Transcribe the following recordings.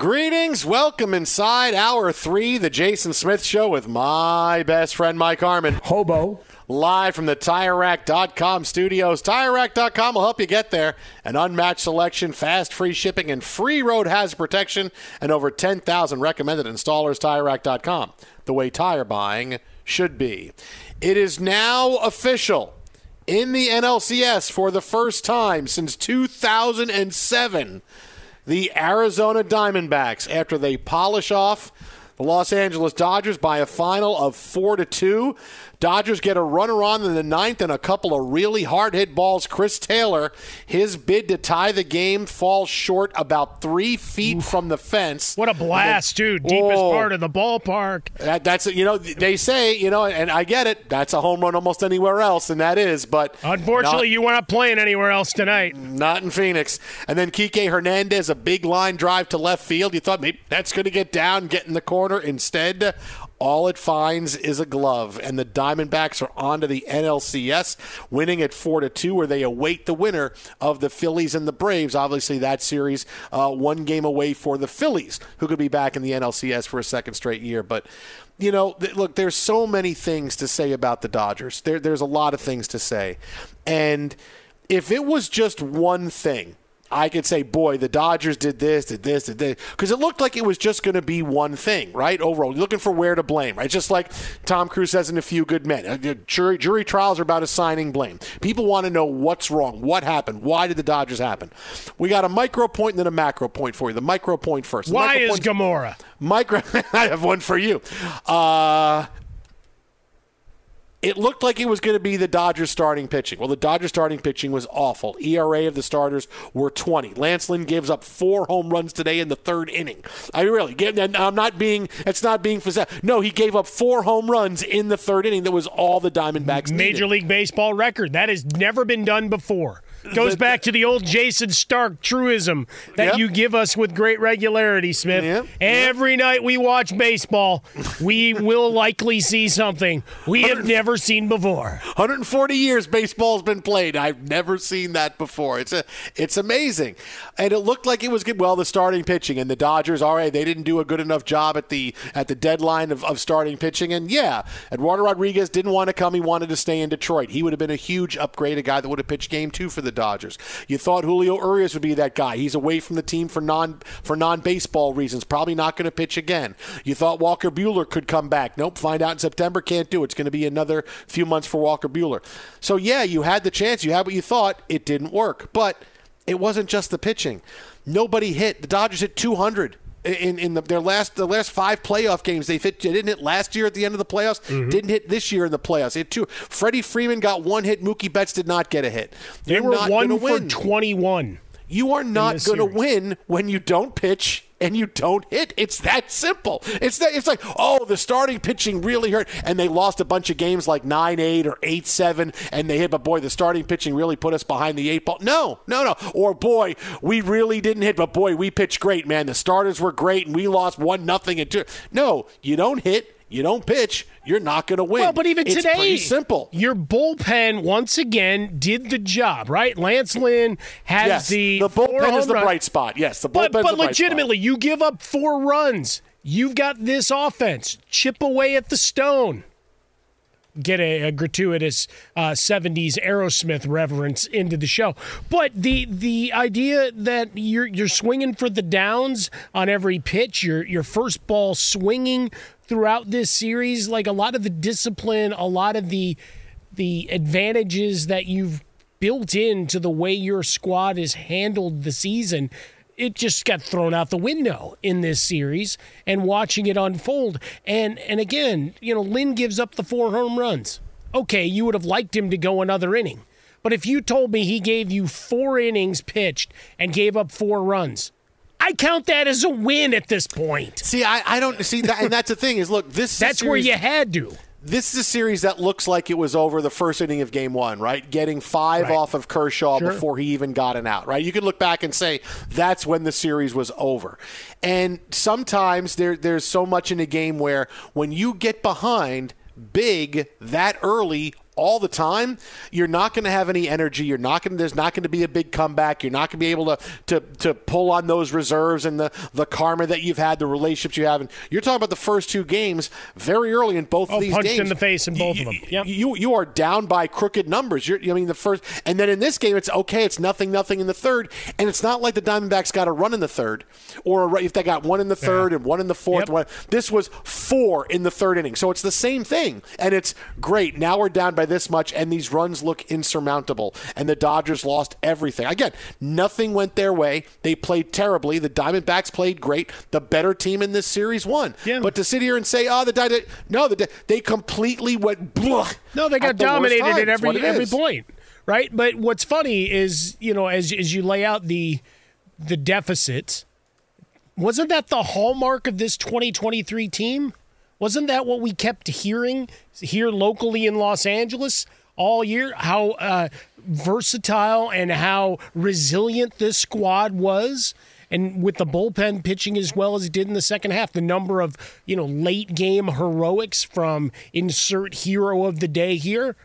Greetings, welcome inside hour three, the Jason Smith Show with my best friend Mike Harmon. Hobo. Live from the TireRack.com studios. TireRack.com will help you get there. An unmatched selection, fast free shipping, and free road hazard protection, and over 10,000 recommended installers. TireRack.com, the way tire buying should be. It is now official in the NLCS for the first time since 2007 the Arizona Diamondbacks after they polish off the Los Angeles Dodgers by a final of 4 to 2. Dodgers get a runner on in the ninth and a couple of really hard hit balls. Chris Taylor, his bid to tie the game falls short about three feet Oof. from the fence. What a blast, then, too! Deepest whoa, part of the ballpark. That, that's you know they say you know, and I get it. That's a home run almost anywhere else, and that is. But unfortunately, not, you weren't playing anywhere else tonight. Not in Phoenix. And then Kike Hernandez, a big line drive to left field. You thought maybe that's going to get down, get in the corner. Instead, all it finds is a glove, and the Diamondbacks are on to the NLCS, winning at four to two, where they await the winner of the Phillies and the Braves. Obviously, that series uh, one game away for the Phillies, who could be back in the NLCS for a second straight year. But you know, th- look, there's so many things to say about the Dodgers. There, there's a lot of things to say, and if it was just one thing I could say, boy, the Dodgers did this, did this, did this, because it looked like it was just going to be one thing, right? Overall, looking for where to blame, right? Just like Tom Cruise says in A Few Good Men, uh, jury, jury trials are about assigning blame. People want to know what's wrong, what happened, why did the Dodgers happen. We got a micro point and then a macro point for you. The micro point first. The why is Gamora? Micro. I have one for you. Uh, it looked like it was going to be the Dodgers starting pitching. Well, the Dodgers starting pitching was awful. ERA of the starters were 20. Lance Lynn gives up four home runs today in the third inning. I really, I'm not being, it's not being facetious. No, he gave up four home runs in the third inning. That was all the Diamondbacks Major needed. League Baseball record. That has never been done before. Goes back to the old Jayson Stark truism that Yep. you give us with great regularity, Smith. Yep. Every night we watch baseball, we will likely see something we have never seen before. 140 years baseball's been played. I've never seen that before. It's a, it's amazing, and it looked like it was good. Well, the starting pitching and the Dodgers. All right, they didn't do a good enough job at the at the deadline of, of starting pitching. And yeah, Eduardo Rodriguez didn't want to come. He wanted to stay in Detroit. He would have been a huge upgrade, a guy that would have pitched game two for the Dodgers. You thought Julio Urias would be that guy. He's away from the team for non for non baseball reasons. Probably not going to pitch again. You thought Walker Buehler could come back. Nope. Find out in September. Can't do it. It's going to be another few months for Walker Buehler. So yeah, you had the chance. You had what you thought. It didn't work. But it wasn't just the pitching. Nobody hit. The Dodgers hit 200 in in the, their last the last five playoff games. They, hit, they didn't hit last year at the end of the playoffs. Mm-hmm. Didn't hit this year in the playoffs. Hit two. Freddie Freeman got one hit. Mookie Betts did not get a hit. They You're were one for 21. You are not going to win when you don't pitch and you don't hit. It's that simple. It's that. It's like oh, the starting pitching really hurt, and they lost a bunch of games like nine eight or eight seven, and they hit. But boy, the starting pitching really put us behind the eight ball. No, no, no. Or boy, we really didn't hit, but boy, we pitched great, man. The starters were great, and we lost one nothing and two. No, you don't hit. You don't pitch. You're not going to win. Well, but even it's today, pretty simple. Your bullpen once again did the job, right? Lance Lynn has Yes, the the bullpen is the run- bright spot. Yes, the bullpen. But, but legitimately, you give up four runs. You've got this offense. Chip away at the stone. Get a, a gratuitous uh, '70s Aerosmith reverence into the show, but the the idea that you're you're swinging for the downs on every pitch, your your first ball swinging throughout this series, like a lot of the discipline, a lot of the the advantages that you've built into the way your squad has handled the season it just got thrown out the window in this series and watching it unfold. And and again you know Lynn gives up the four home runs. Okay you would have liked him to go another inning. But if you told me he gave you four innings pitched and gave up four runs I count that as a win at this point. See, I, I don't see that, and that's the thing is, look, this That's where you had to. This is a series that looks like it was over the first inning of game one, right? Getting five Right. off of Kershaw Sure. before he even got an out, right? You could look back and say that's when the series was over. And sometimes there, there's so much in a game where when you get behind big that early all the time, you're not going to have any energy. You're not going. There's not going to be a big comeback. You're not going to be able to, to to pull on those reserves and the the karma that you've had, the relationships you have. And you're talking about the first two games very early in both Oh, of these punched games. in the face in both of them. Yep. You you are down by crooked numbers. You're, I mean the first, and then in this game it's okay. It's nothing nothing in the third, and it's not like the Diamondbacks got a run in the third, or a, if they got one in the third and one in the fourth. Yep. One, this was four in the third inning, so it's the same thing, and it's great. Now we're down by this much, and these runs look insurmountable, and the Dodgers lost everything. Again, nothing went their way. They played terribly. The Diamondbacks played great. The better team in this series won. Yeah. But to sit here and say, "Oh, the Dodgers," no, the, they completely went. Blah No, they got the dominated at every every is. point, right? But what's funny is you know as as you lay out the the deficits, wasn't that the hallmark of this 2023 team? Wasn't that what we kept hearing here locally in Los Angeles all year? How uh, versatile and how resilient this squad was. And with the bullpen pitching as well as it did in the second half, the number of you know late game heroics from insert hero of the day here.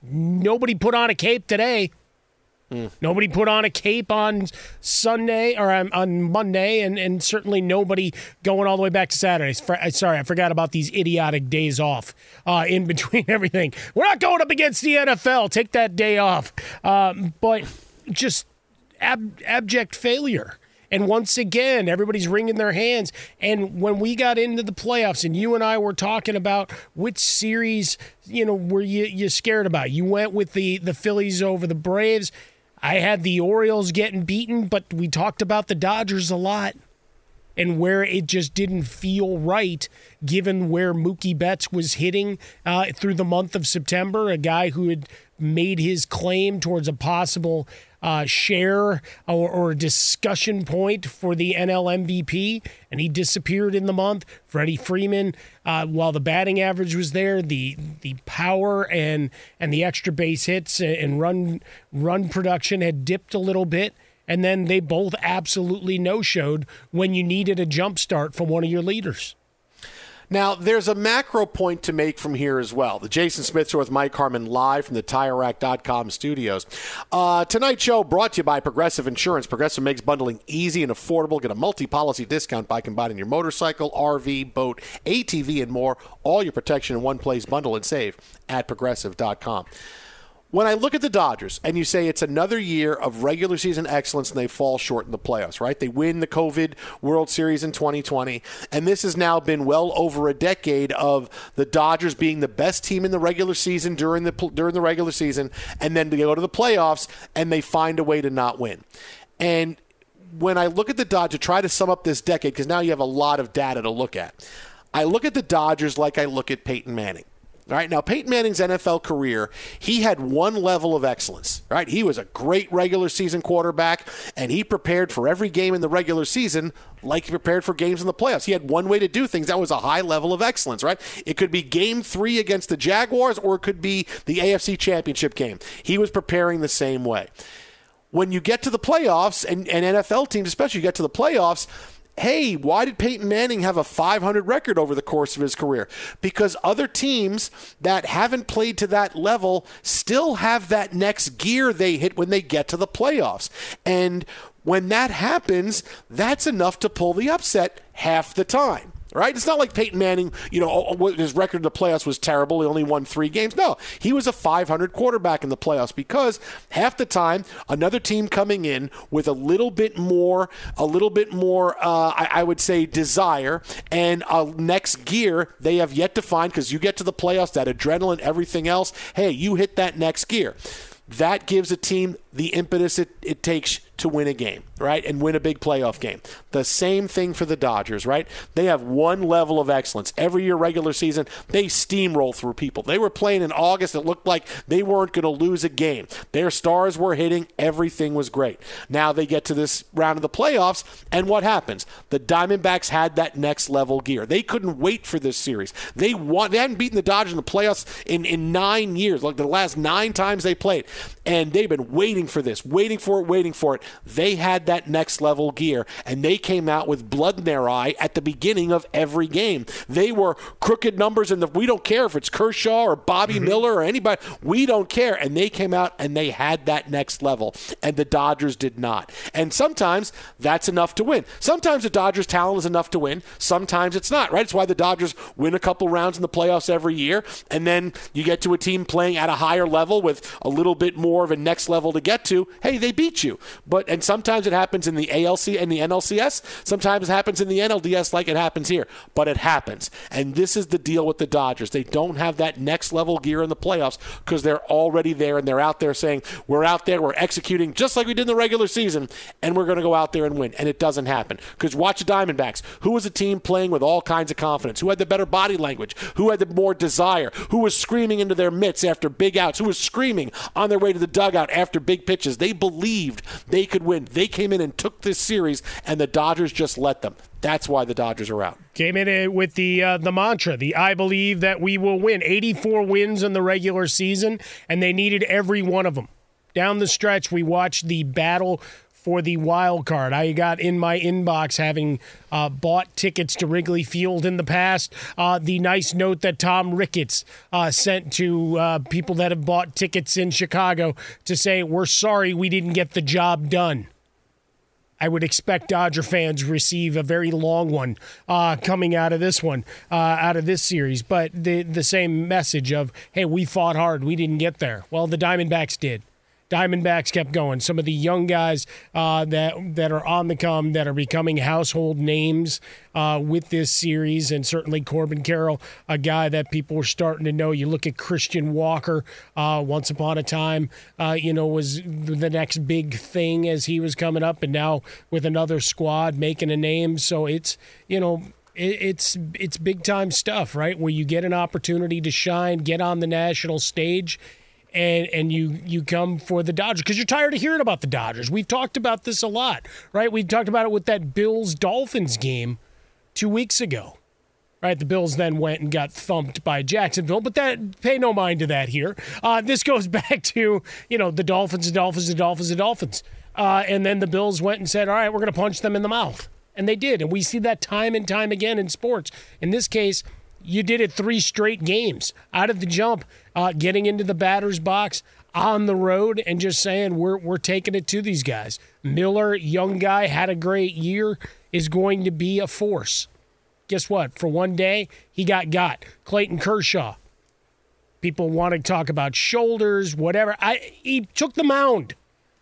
Nobody put on a cape today. Nobody put on a cape on Sunday or on, on Monday, and, and certainly nobody going all the way back to Saturday. Uh, Sorry, I forgot about these idiotic days off uh, in between everything. We're not going up against the NFL. Take that day off. Um, but just ab- abject failure. And once again, everybody's wringing their hands. And when we got into the playoffs, and you and I were talking about which series, you know, were you you scared about? You went with the the Phillies over the Braves. I had the Orioles getting beaten, but we talked about the Dodgers a lot and where it just didn't feel right given where Mookie Betts was hitting uh, through the month of September, a guy who had made his claim towards a possible uh, share or, or discussion point for the NL MVP, and he disappeared in the month. Freddie Freeman, uh, while the batting average was there, the the power and and the extra base hits and run run production had dipped a little bit. And then they both absolutely no showed when you needed a jump start from one of your leaders. Now, there's a macro point to make from here as well. The Jason Smith Show with Mike Harmon live from the TireRack.com studios. Uh, tonight's show brought to you by Progressive Insurance. Progressive makes bundling easy and affordable. Get a multi-policy discount by combining your motorcycle, RV, boat, ATV, and more. All your protection in one place. Bundle and save at Progressive.com when I look at the Dodgers and you say it's another year of regular season excellence and they fall short in the playoffs, right? They win the COVID World Series in 2020, and this has now been well over a decade of the Dodgers being the best team in the regular season during the during the regular season, and then they go to the playoffs and they find a way to not win. And when I look at the Dodgers, try to sum up this decade because now you have a lot of data to look at. I look at the Dodgers like I look at Peyton Manning. All right, now Peyton Manning's NFL career, he had one level of excellence. Right, he was a great regular season quarterback, and he prepared for every game in the regular season like he prepared for games in the playoffs. He had one way to do things. That was a high level of excellence. Right, it could be Game Three against the Jaguars, or it could be the AFC Championship game. He was preparing the same way. When you get to the playoffs, and, and NFL teams especially, you get to the playoffs hey, why did Peyton Manning have a 500 record over the course of his career? Because other teams that haven't played to that level still have that next gear they hit when they get to the playoffs. And when that happens, that's enough to pull the upset half the time right? It's not like Peyton Manning, you know, his record in the playoffs was terrible. He only won three games. No, he was a 500 quarterback in the playoffs because half the time, another team coming in with a little bit more, a little bit more, uh, I, I, would say, desire and a next gear they have yet to find because you get to the playoffs, that adrenaline, everything else. Hey, you hit that next gear. That gives a team the impetus it, it takes to win a game, right? And win a big playoff game. The same thing for the Dodgers, right? They have one level of excellence. Every year, regular season, they steamroll through people. They were playing in August. It looked like they weren't going to lose a game. Their stars were hitting. Everything was great. Now they get to this round of the playoffs, and what happens? The Diamondbacks had that next level gear. They couldn't wait for this series. They won. They hadn't beaten the Dodgers in the playoffs in, in nine years, like the last nine times they played. And they've been waiting for this, waiting for it, waiting for it. They had that next level gear, and they came out with blood in their eye at the beginning of every game. They were crooked numbers, and we don't care if it's Kershaw or Bobby mm-hmm. Miller or anybody. We don't care. And they came out and they had that next level, and the Dodgers did not. And sometimes that's enough to win. Sometimes the Dodgers' talent is enough to win. Sometimes it's not. Right? It's why the Dodgers win a couple rounds in the playoffs every year, and then you get to a team playing at a higher level with a little bit more of a next level to get to. Hey, they beat you. But and sometimes it happens in the ALC and the NLCS. Sometimes it happens in the NLDS like it happens here. But it happens. And this is the deal with the Dodgers. They don't have that next level gear in the playoffs because they're already there and they're out there saying, We're out there, we're executing just like we did in the regular season, and we're going to go out there and win. And it doesn't happen. Because watch the Diamondbacks. Who was a team playing with all kinds of confidence? Who had the better body language? Who had the more desire? Who was screaming into their mitts after big outs? Who was screaming on their way to the dugout after big pitches? They believed they could win. They came in and took this series, and the Dodgers just let them. That's why the Dodgers are out. Came in with the uh, the mantra, the I believe that we will win. 84 wins in the regular season, and they needed every one of them. Down the stretch, we watched the battle for the wild card. I got in my inbox having uh, bought tickets to Wrigley Field in the past. Uh, the nice note that Tom Ricketts uh, sent to uh, people that have bought tickets in Chicago to say, We're sorry we didn't get the job done. I would expect Dodger fans receive a very long one uh, coming out of this one, uh, out of this series. But the the same message of, hey, we fought hard, we didn't get there. Well, the Diamondbacks did. Diamondbacks kept going. Some of the young guys uh, that that are on the come that are becoming household names uh, with this series, and certainly Corbin Carroll, a guy that people were starting to know. You look at Christian Walker. Uh, once upon a time, uh, you know, was the next big thing as he was coming up, and now with another squad making a name. So it's you know it's it's big time stuff, right? Where you get an opportunity to shine, get on the national stage, and and you you come for the Dodgers because you're tired of hearing about the Dodgers. We've talked about this a lot, right? We talked about it with that Bills Dolphins game two weeks ago. Right, the Bills then went and got thumped by Jacksonville, but that pay no mind to that here. Uh, this goes back to you know the Dolphins, the Dolphins, the Dolphins, the Dolphins, uh, and then the Bills went and said, "All right, we're going to punch them in the mouth," and they did, and we see that time and time again in sports. In this case, you did it three straight games out of the jump, uh, getting into the batter's box on the road and just saying we're we're taking it to these guys. Miller, young guy, had a great year, is going to be a force guess what? For one day, he got got. Clayton Kershaw. People want to talk about shoulders, whatever. I he took the mound.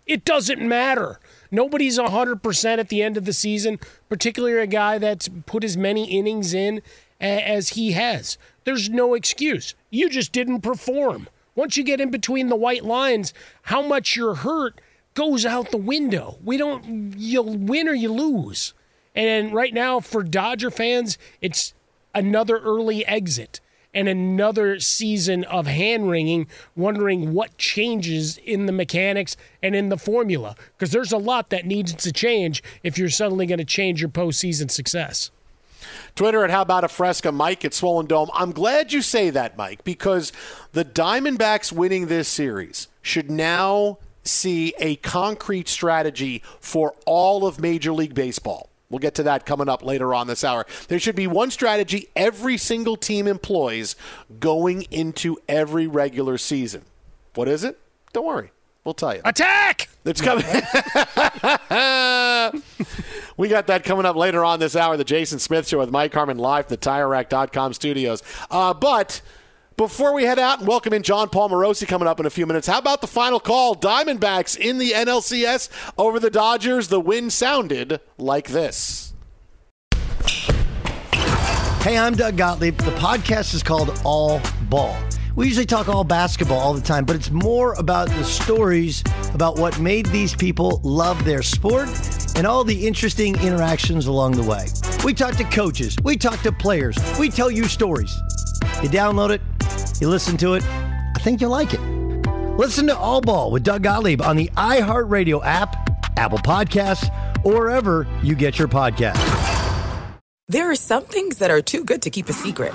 It doesn't matter. Nobody's 100% at the end of the season, particularly a guy that's put as many innings in as he has. There's no excuse. You just didn't perform. Once you get in between the white lines, how much you're hurt goes out the window. We don't, you'll win or you lose. And right now, for Dodger fans, it's another early exit and another season of hand wringing, wondering what changes in the mechanics and in the formula. Because there's a lot that needs to change if you're suddenly going to change your postseason success. Twitter at How About a Fresca, Mike at Swollen Dome. I'm glad you say that, Mike, because the Diamondbacks winning this series should now see a concrete strategy for all of Major League Baseball. We'll get to that coming up later on this hour. There should be one strategy every single team employs going into every regular season. What is it? Don't worry. We'll tell you. Attack! It's coming. we got that coming up later on this hour. The Jason Smith Show with Mike Harmon live from the TireRack.com studios. Uh, but before we head out and welcome in Jon Paul Morosi coming up in a few minutes, how about the final call? Diamondbacks in the NLCS over the Dodgers. The win sounded like this. Hey, I'm Doug Gottlieb. The podcast is called All Ball. We usually talk all basketball all the time, but it's more about the stories about what made these people love their sport and all the interesting interactions along the way. We talk to coaches, we talk to players, we tell you stories. You download it, you listen to it, I think you'll like it. Listen to All Ball with Doug Gottlieb on the iHeartRadio app, Apple Podcasts, or wherever you get your podcasts. There are some things that are too good to keep a secret.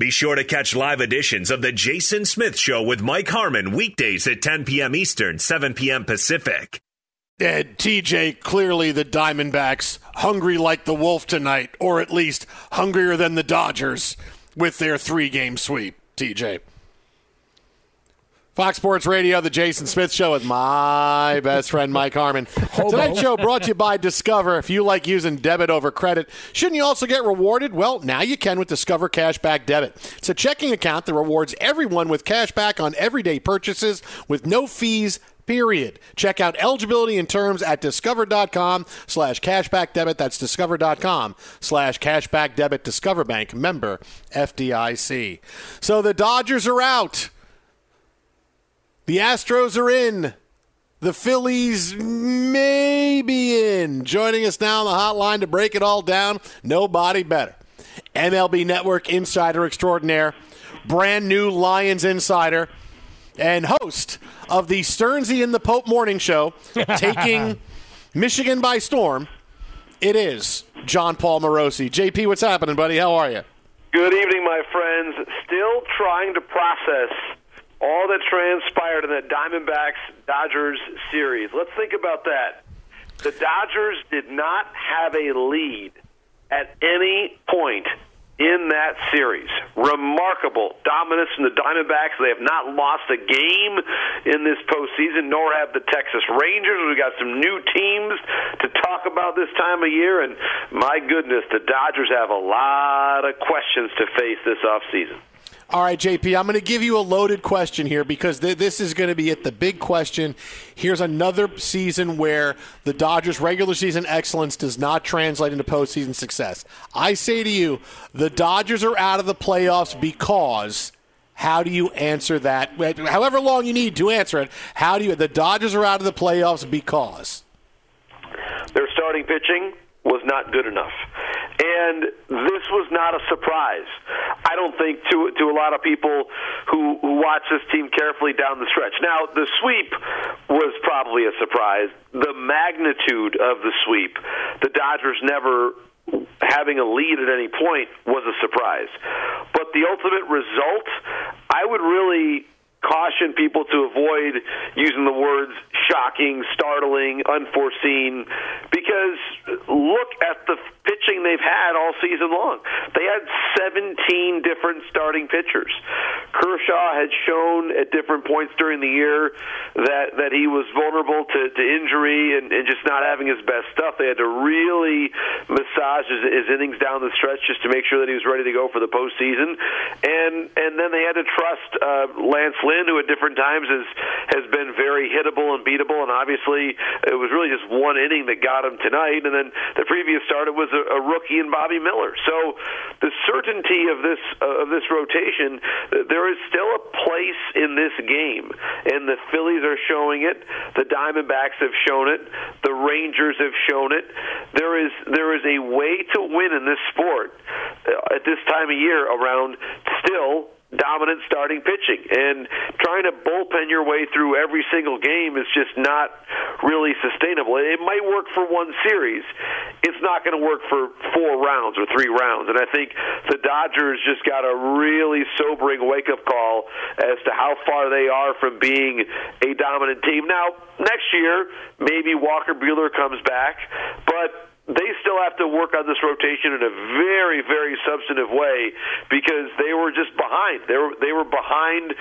Be sure to catch live editions of The Jason Smith Show with Mike Harmon weekdays at 10 p.m. Eastern, 7 p.m. Pacific. And TJ, clearly the Diamondbacks hungry like the Wolf tonight, or at least hungrier than the Dodgers with their three game sweep. TJ. Fox Sports Radio, the Jason Smith Show with my best friend Mike Harmon. Tonight's show brought to you by Discover. If you like using debit over credit, shouldn't you also get rewarded? Well, now you can with Discover Cashback Debit. It's a checking account that rewards everyone with cash back on everyday purchases with no fees period. Check out eligibility and terms at discover.com slash cashback debit. That's discover.com slash cashback debit. Discover Bank member FDIC. So the Dodgers are out. The Astros are in. The Phillies may be in. Joining us now on the hotline to break it all down, nobody better. MLB Network insider extraordinaire, brand new Lions insider, and host of the Sternsy and the Pope Morning Show, taking Michigan by storm. It is Jon Paul Morosi. JP, what's happening, buddy? How are you? Good evening, my friends. Still trying to process all that transpired in the Diamondbacks Dodgers series. Let's think about that. The Dodgers did not have a lead at any point in that series. Remarkable dominance from the Diamondbacks. They have not lost a game in this postseason, nor have the Texas Rangers. We've got some new teams to talk about this time of year, and my goodness, the Dodgers have a lot of questions to face this offseason. All right, JP, I'm going to give you a loaded question here because th- this is going to be it. The big question. Here's another season where the Dodgers' regular season excellence does not translate into postseason success. I say to you, the Dodgers are out of the playoffs because. How do you answer that? However long you need to answer it, how do you? The Dodgers are out of the playoffs because their starting pitching was not good enough. And this was not a surprise. I don't think to to a lot of people who who watch this team carefully down the stretch. Now, the sweep was probably a surprise. The magnitude of the sweep, the Dodgers never having a lead at any point was a surprise. But the ultimate result, I would really caution people to avoid using the words shocking, startling, unforeseen, because look at the pitching they've had all season long. They had 17 different starting pitchers. Kershaw had shown at different points during the year that that he was vulnerable to, to injury and, and just not having his best stuff. They had to really massage his, his innings down the stretch just to make sure that he was ready to go for the postseason. And and then they had to trust uh, Lance Lynn, who at different times has has been very hittable and beatable. And obviously, it was really just one inning that got him tonight. And then the previous start, it was a, a rookie in Bobby Miller. So the certainty of this uh, of this rotation, there is still a place in this game, and the Phillies are showing it. The Diamondbacks have shown it. The Rangers have shown it. There is there is a way to win in this sport uh, at this time of year around still dominant starting pitching. And trying to bullpen your way through every single game is just not really sustainable. It might work for one series. It's not going to work for four rounds or three rounds. And I think the Dodgers just got a really sobering wake up call as to how far they are from being a dominant team. Now, next year, maybe Walker Buehler comes back, but they still have to work on this rotation in a very, very substantive way because they were just behind. They were they were behind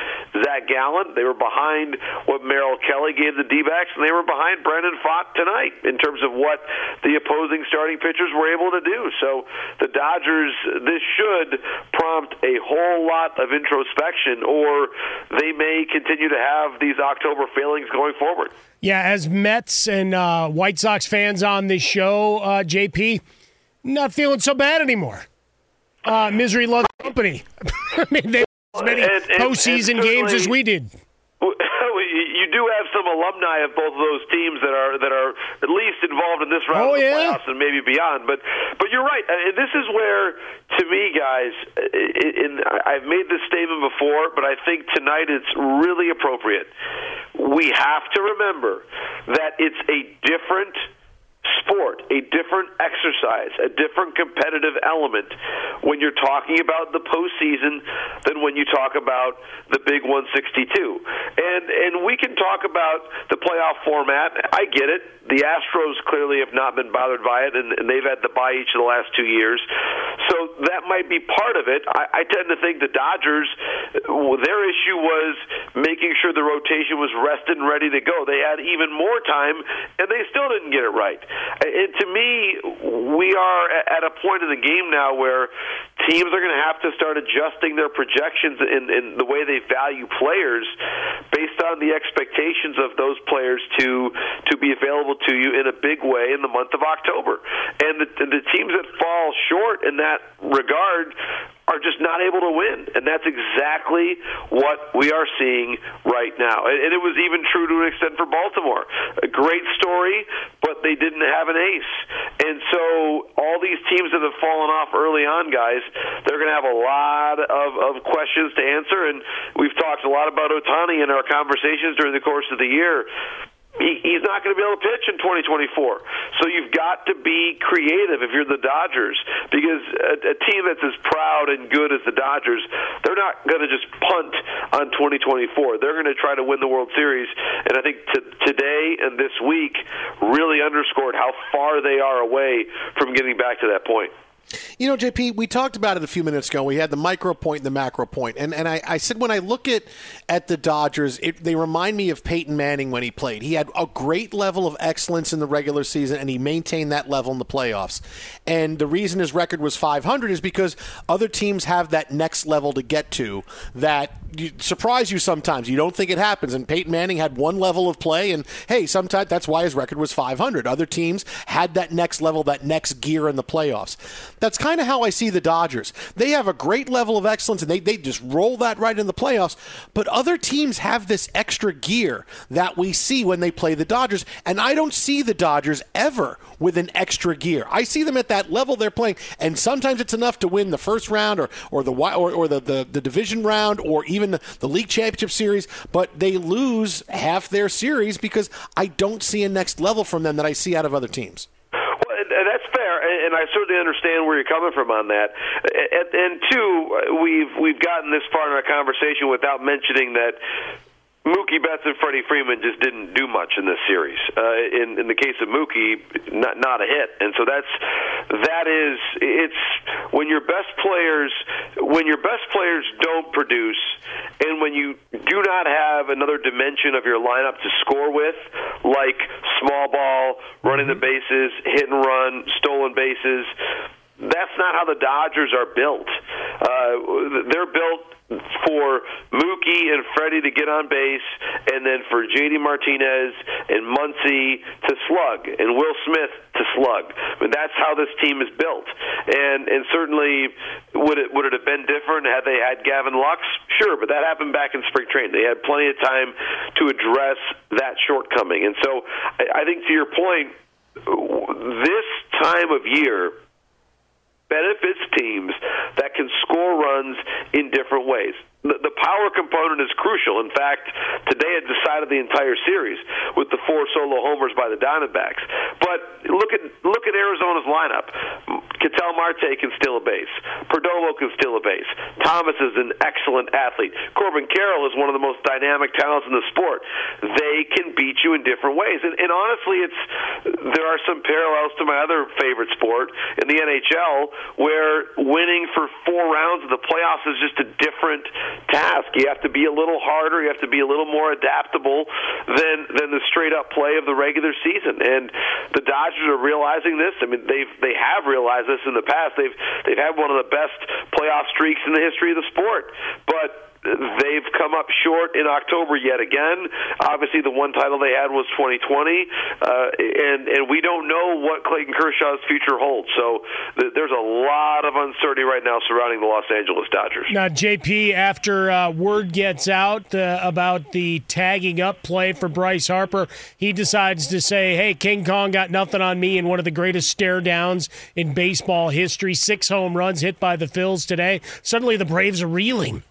Zach Gallen. They were behind what Merrill Kelly gave the D-backs, and they were behind Brandon Pfaadt tonight in terms of what the opposing starting pitchers were able to do. So the Dodgers, this should prompt a whole lot of introspection, or they may continue to have these October failings going forward. Yeah, as Mets and uh, White Sox fans on this show, uh, JP, not feeling so bad anymore. Uh, misery loves company. I mean, they as many and, and, postseason games as we did. You do have some alumni of both of those teams that are that are at least involved in this round oh, of the yeah. playoffs and maybe beyond. But but you're right. And this is where, to me, guys, uh, and I've made this statement before, but I think tonight it's really appropriate we have to remember that it's a different sport, a different exercise, a different competitive element when you're talking about the postseason than when you talk about the Big 162. And and we can talk about the playoff format. I get it. The Astros clearly have not been bothered by it, and, and they've had the bye each of the last two years. So that might be part of it. I, I tend to think the Dodgers, their issue was making sure the rotation was rested and ready to go. They had even more time, and they still didn't get it right. And to me, we are at a point in the game now where teams are going to have to start adjusting their projections in, in the way they value players based on the expectations of those players to to be available to you in a big way in the month of October. And the, the teams that fall short in that regard are just not able to win. And that's exactly what we are seeing right now. And it was even true to an extent for Baltimore. A great story, but they didn't have an ace. And so all these teams that have fallen off early on, guys, they're going to have a lot of, of questions to answer. And we've talked a lot about Ohtani in our conversations during the course of the year he, he's not going to be able to pitch in 2024. So you've got to be creative if you're the Dodgers, because a, a team that's as proud and good as the Dodgers, they're not going to just punt on 2024. They're going to try to win the World Series, and I think t- today and this week really underscored how far they are away from getting back to that point. You know, JP, we talked about it a few minutes ago. We had the micro point and the macro point. And, and I, I said when I look at, at the Dodgers, it, they remind me of Peyton Manning when he played. He had a great level of excellence in the regular season, and he maintained that level in the playoffs. And the reason his record was 500 is because other teams have that next level to get to that surprise you sometimes. You don't think it happens. And Peyton Manning had one level of play, and hey, sometimes that's why his record was 500. Other teams had that next level, that next gear in the playoffs. That's kind of how I see the Dodgers. They have a great level of excellence, and they, they just roll that right in the playoffs. But other teams have this extra gear that we see when they play the Dodgers, and I don't see the Dodgers ever with an extra gear. I see them at that level they're playing, and sometimes it's enough to win the first round or, or the or, or the, the, the division round or even even the league championship series, but they lose half their series because I don't see a next level from them that I see out of other teams. That's fair, and I certainly understand where you're coming from on that. And, and two, we've we've gotten this far in our conversation without mentioning that Mookie Betts and Freddie Freeman just didn't do much in this series. Uh, in in the case of Mookie, not not a hit, and so that's that is it's when your best players when your best players don't produce, and when you do not have another dimension of your lineup to score with, like small ball, running the bases, hit and run, stolen bases. That's not how the Dodgers are built. Uh, they're built for Mookie and Freddie to get on base, and then for JD Martinez and Muncy to slug, and Will Smith to slug. Mean, that's how this team is built. And and certainly, would it would it have been different had they had Gavin Lux? Sure, but that happened back in spring training. They had plenty of time to address that shortcoming. And so, I, I think to your point, this time of year benefits teams that can score runs in different ways the, power component is crucial. In fact, today it decided the entire series with the four solo homers by the Diamondbacks. But look at look at Arizona's lineup. Ketel Marte can steal a base. Perdomo can steal a base. Thomas is an excellent athlete. Corbin Carroll is one of the most dynamic talents in the sport. They can beat you in different ways. And, and honestly, it's there are some parallels to my other favorite sport in the NHL, where winning for four rounds of the playoffs is just a different task. You have to be a little harder. You have to be a little more adaptable than than the straight up play of the regular season. And the Dodgers are realizing this. I mean, they've they have realized this in the past. They've they've had one of the best playoff streaks in the history of the sport, but They've come up short in October yet again. Obviously, the one title they had was 2020, uh, and and we don't know what Clayton Kershaw's future holds. So th- there's a lot of uncertainty right now surrounding the Los Angeles Dodgers. Now, JP, after uh, word gets out uh, about the tagging up play for Bryce Harper, he decides to say, "Hey, King Kong got nothing on me in one of the greatest stare downs in baseball history. Six home runs hit by the Phils today. Suddenly, the Braves are reeling."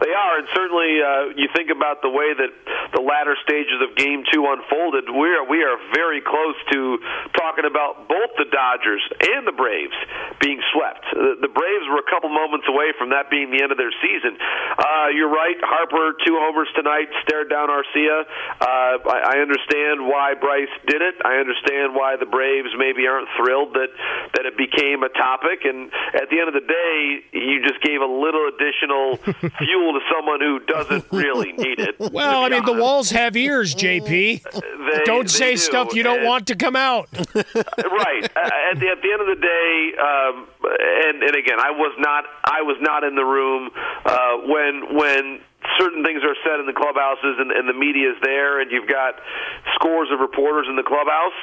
They are, and certainly uh, you think about the way that the latter stages of Game Two unfolded, we are we are very close to talking about both the Dodgers and the Braves being swept. The, the Braves were a couple moments away from that being the end of their season. Uh, you're right, Harper two homers tonight, stared down Arcia. Uh, I, I understand why Bryce did it. I understand why the Braves maybe aren't thrilled that that it became a topic. And at the end of the day, you just gave a little additional fuel to someone who doesn't really need it. Well, I mean, the walls have ears, JP. They, don't say do. stuff you don't And- want to come out. right. At the, at the end of the day, um, and and again, I was not I was not in the room uh, when when certain things are said in the clubhouses and, and the media is there, and you've got scores of reporters in the clubhouse.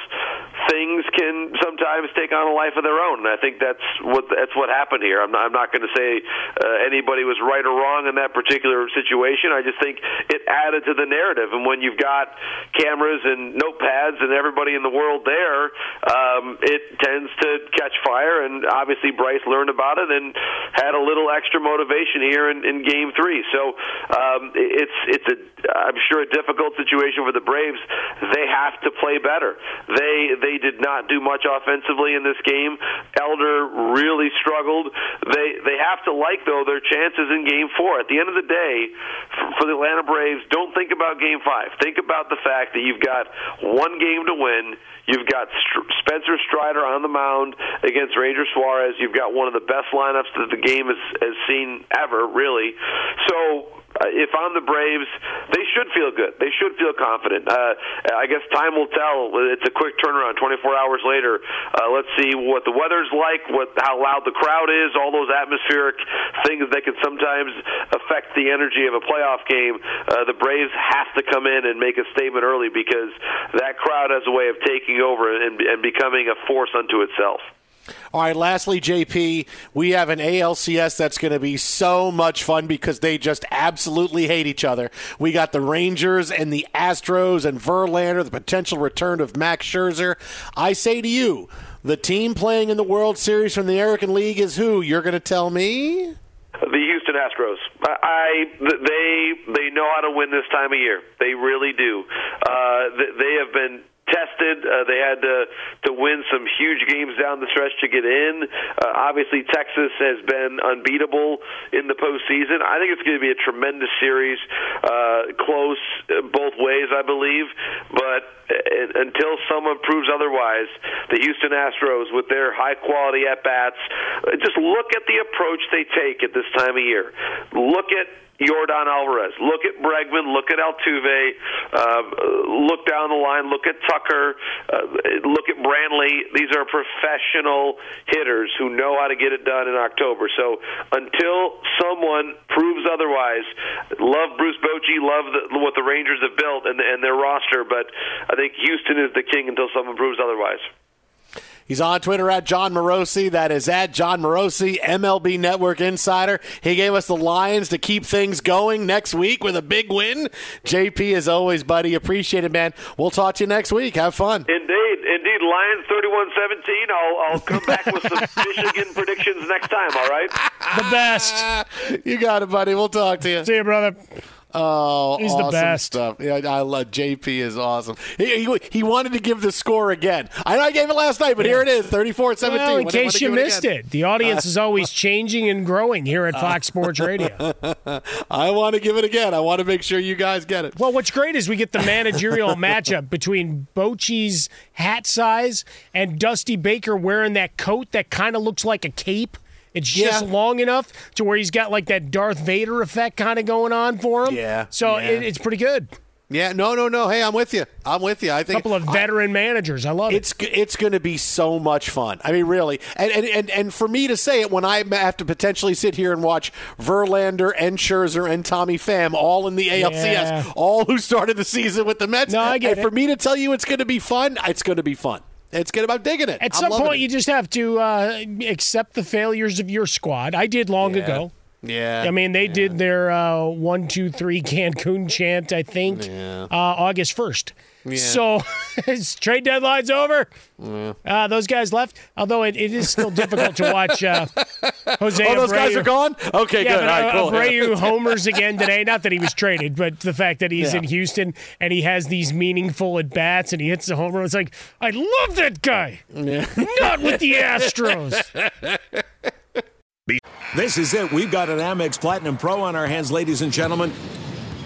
Things can sometimes take on a life of their own, and I think that's what that's what happened here. I'm not, I'm not going to say uh, anybody was right or wrong in that particular situation. I just think it added to the narrative, and when you've got cameras and notepads and everybody in the world there, um, it tends to catch fire. And obviously, Bryce learned about it and had a little extra motivation here in, in Game Three. So um, it's it's a I'm sure a difficult situation for the Braves. They have to play better. They they did not do much offensively in this game. Elder really struggled. They they have to like though their chances in Game Four. At the end of the day, for, the Atlanta Braves, don't think about Game Five. Think about the fact that you've got one game to win. You've got Spencer Strider on the mound against Ranger Suarez. You've got one of the best lineups that the game has, has seen ever, really. So uh, if I'm the Braves, they should feel good. They should feel confident. Uh, I guess time will tell. It's a quick turnaround. 24 hours later, uh, let's see what the weather's like, what how loud the crowd is, all those atmospheric things that can sometimes affect the energy of a playoff game. Uh, the Braves have to come in and make a statement early because that crowd has a way of taking over and, and becoming a force unto itself. All right, lastly, JP, we have an ALCS that's going to be so much fun because they just absolutely hate each other. We got the Rangers and the Astros and Verlander, the potential return of Max Scherzer. I say to you, the team playing in the World Series from the American League is who? You're going to tell me? The Houston Astros. I, they they know how to win this time of year. They really do. Uh, they have been tested. Uh, they had to win some huge games down the stretch to get in. Uh, obviously, Texas has been unbeatable in the postseason. I think it's going to be a tremendous series, uh, close uh, both ways, I believe. But uh, until someone proves otherwise, the Houston Astros, with their high quality at bats, just look at the approach they take at this time of year. Look at Yordan Alvarez. Look at Bregman. Look at Altuve. Uh, look down the line. Look at Tucker. Uh, look at Brantley. These are professional hitters who know how to get it done in October. So until someone proves otherwise, love Bruce Bochy. Love the, what the Rangers have built and, and their roster. But I think Houston is the king until someone proves otherwise. He's on Twitter at Jon Morosi. That is at Jon Morosi, MLB Network Insider. He gave us the Lions to keep things going next week with a big win. JP, as always, buddy, appreciate it, man. We'll talk to you next week. Have fun. Indeed, indeed. Lions 31-17. I'll, I'll come back with some Michigan predictions next time, all right? The best. You got it, buddy. We'll talk to you. See you, brother. Oh, He's the best. stuff. Yeah, I love JP is awesome. He, he, he wanted to give the score again. I know I gave it last night, but here it is, 34-17. Well, in Wanna- case you give missed again. it, the audience is always changing and growing here at Fox Sports Radio. I want to give it again. I want to make sure you guys get it. Well, what's great is we get the managerial matchup between Bochy's hat size and Dusty Baker wearing that coat that kind of looks like a cape. It's just Yeah. long enough to where he's got like that Darth Vader effect kind of going on for him. Yeah, So yeah. It, it's pretty good. Yeah, no, no, no. Hey, I'm with you. I'm with you. I think a couple of veteran managers. I love it's it. it's going to be so much fun. I mean, really, and, and and and for me to say it when I have to potentially sit here and watch Verlander and Scherzer and Tommy Pham all in the ALCS, Yeah. all who started the season with the Mets. No, I get and for me to tell you it's going to be fun, it's going to be fun. It's good. I'm digging it. At I'm some point, it. you just have to uh, accept the failures of your squad. I did long Yeah. ago. Yeah. I mean, they did their uh, one, two, three Cancun chant. I think uh, August first. So, is trade deadline's over. Uh, those guys left. Although it, it is still difficult to watch uh, Jose. Oh, those guys are gone? Okay, yeah, good. but All right, uh, cool. Abreu homers again today. Not that he was traded, but the fact that he's Yeah. in Houston and he has these meaningful at bats and he hits the homer. It's like I love that guy. Not with the Astros. This is it. We've got an Amex Platinum Pro on our hands, ladies and gentlemen.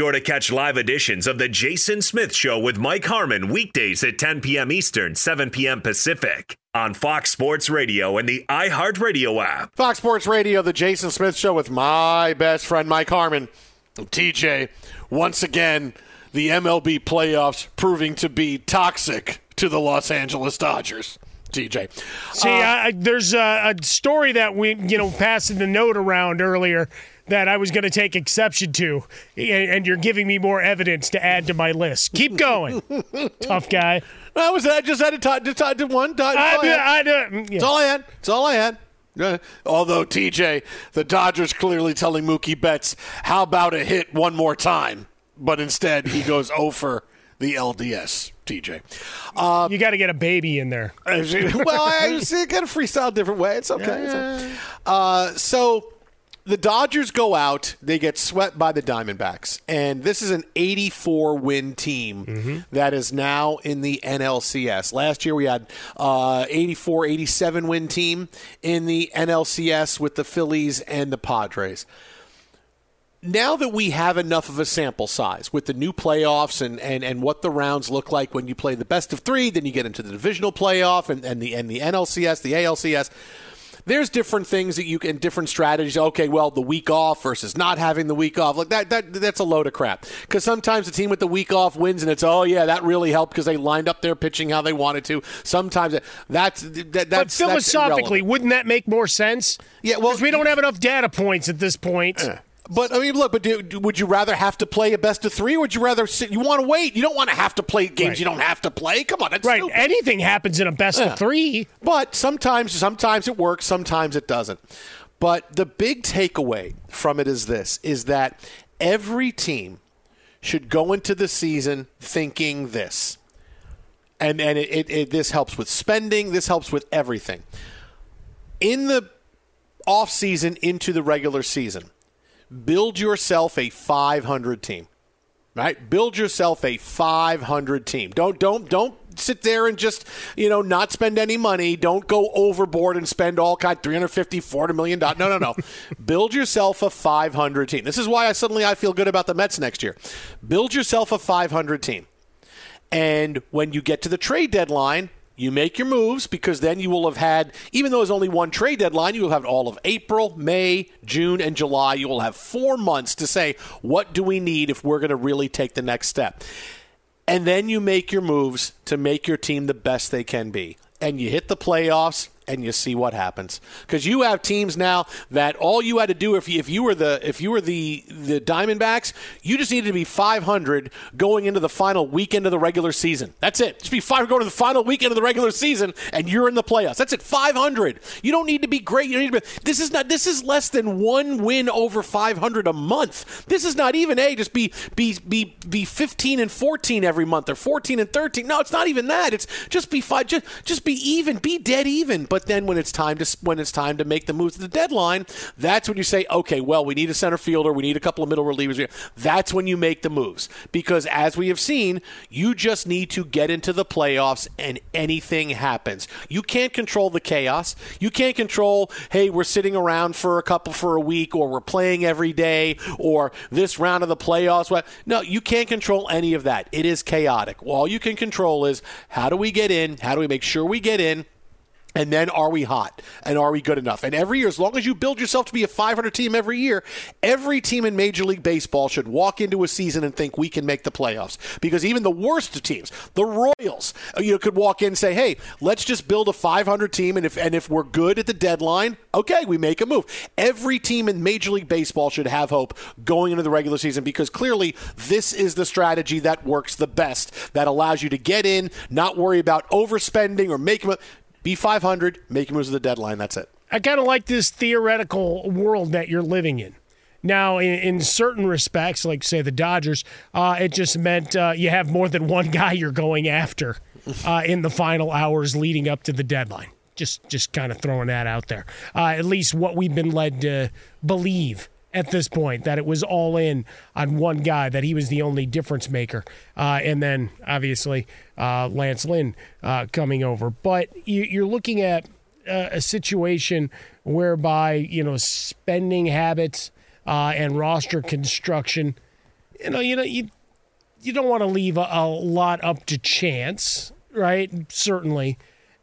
Sure to catch live editions of The Jason Smith Show with Mike Harmon weekdays at 10 p.m. Eastern, 7 p.m. Pacific on Fox Sports Radio and the iHeartRadio app. Fox Sports Radio, the Jason Smith Show with my best friend Mike Harmon. TJ, once again, the MLB playoffs proving to be toxic to the Los Angeles Dodgers. TJ. See, uh, I, there's a, a story that we, you know, passing the note around earlier that I was going to take exception to, and, you're giving me more evidence to add to my list. Keep going, tough guy. That was I just had to talk to, talk to one. Talk, I, all I had. I, I, That's all I had. That's all I had. Uh, although TJ, the Dodgers clearly telling Mookie Betts, "How about a hit one more time?" But instead, he goes over the LDS. TJ, uh, you got to get a baby in there. well, I just got to freestyle different way. It's okay. It's okay. Uh, so the Dodgers go out, they get swept by the Diamondbacks, and this is an 84 win team that is now in the NLCS. Last year we had uh, 84, 87 win team in the NLCS with the Phillies and the Padres. Now that we have enough of a sample size with the new playoffs and, and, and what the rounds look like when you play the best of three, then you get into the divisional playoff and, and the and the NLCS, the ALCS there's different things that you can different strategies. Okay well the week off versus not having the week off. Like that that that's a load of crap. Because sometimes the team with the week off wins and it's oh yeah that really helped because they lined up their pitching how they wanted to. Sometimes that's that, that's but philosophically, that's wouldn't that make more sense? Yeah, well, we don't have enough data points at this point. But I mean, look. But do, do- would you rather have to play a best of three, or would you rather sit? You want to wait. You don't want to have to play games Right. you don't have to play. Come on, that's Right. stupid. Anything happens in a best Yeah. of three. But sometimes, sometimes it works, sometimes it doesn't. But the big takeaway from it is this: is that every team should go into the season thinking this, and and it, it, it this helps with spending. This helps with everything. In the off season into the regular season, build yourself a 500 team right? Build yourself a 500 team. Don't don't don't sit there and just you know not spend any money. Don't go overboard and spend all kind 350, 400 million dollars. No, no, no. Build yourself a 500 team. This is why I suddenly I feel good about the Mets next year. Build yourself a 500 team. And when you get to the trade deadline, you make your moves because then you will have had, even though there's only one trade deadline, you will have all of April, May, June, and July. You will have four months to say, what do we need if we're going to really take the next step? And then you make your moves to make your team the best they can be. And you hit the playoffs and you see what happens because you have teams now that all you had to do if you, if you were the if you were the the Diamondbacks, you just needed to be 500 going into the final weekend of the regular season. That's it. Just be five going to the final weekend of the regular season, and you're in the playoffs. That's it. 500. You don't need to be great. You need to be, this is not. This is less than one win over 500 a month. This is not even a just be be be be 15 and 14 every month or 14 and 13. No, it's not even that. It's just be five. Just just be even. Be dead even. But then when it's time to when it's time to make the moves to the deadline, that's when you say, okay, well, we need a center fielder, we need a couple of middle relievers. That's when you make the moves because as we have seen, you just need to get into the playoffs and anything happens. You can't control the chaos. You can't control, hey, we're sitting around for a couple for a week or we're playing every day or this round of the playoffs. No, you can't control any of that. It is chaotic. All you can control is how do we get in? How do we make sure we get in? And then are we hot? And are we good enough? And every year, as long as you build yourself to be a 500 team every year, every team in Major League Baseball should walk into a season and think we can make the playoffs. Because even the worst of teams, the Royals, uh, you could walk in and say, "Hey, let's just build a 500 team, and if and if we're good at the deadline, okay, we make a move." Every team in Major League Baseball should have hope going into the regular season because clearly this is the strategy that works the best, that allows you to get in, not worry about overspending or making. Be 500, make moves at the deadline. That's it. I kind of like this theoretical world that you're living in. Now, in, in certain respects, like say the Dodgers, uh, it just meant uh, you have more than one guy you're going after uh, in the final hours leading up to the deadline. Just, just kind of throwing that out there. Uh, at least what we've been led to believe at this point that it was all in on one guy, that he was the only difference maker. Uh, and then obviously uh, Lance Lynn uh, coming over. But you, you're looking at uh, a situation whereby, you know, spending habits uh, and roster construction, you know, you know, you, you don't want to leave a, a lot up to chance, right? Certainly.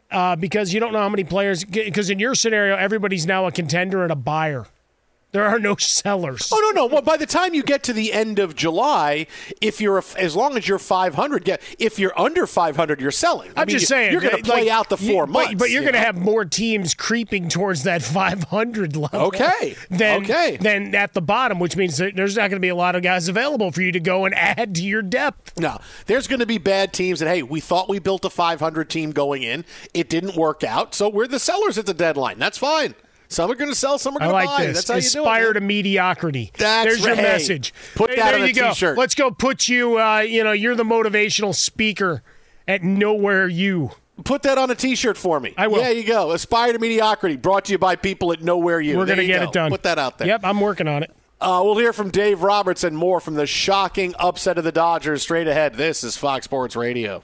Uh, because you don't know how many players, because in your scenario, everybody's now a contender and a buyer. There are no sellers. Oh no, no. Well, by the time you get to the end of July, if you're a, as long as you're 500, yeah. If you're under 500, you're selling. I I'm mean, just you- saying you're going to play like, out the four you- months. but, but you're you going to have more teams creeping towards that 500 level. Okay. Than, Okay. Than at the bottom, which means that there's not going to be a lot of guys available for you to go and add to your depth. No, there's going to be bad teams that hey, we thought we built a 500 team going in, it didn't work out, so we're the sellers at the deadline. That's fine. Some are going to sell, some are going to buy. this. That's how you do it. Aspire to mediocrity. That's There's your right. Hey, message. put Hey, that there on a you go. t-shirt. Let's go put you. Uh, you know, you're the motivational speaker at Nowhere You. Put that on a T-shirt for me. I will. There you go. Aspire to mediocrity. Brought to you by people at Nowhere You. We're going to get go. it done. Put that out there. Yep, I'm working on it. Uh, we'll hear from Dave Roberts and more from the shocking upset of the Dodgers straight ahead. This is Fox Sports Radio.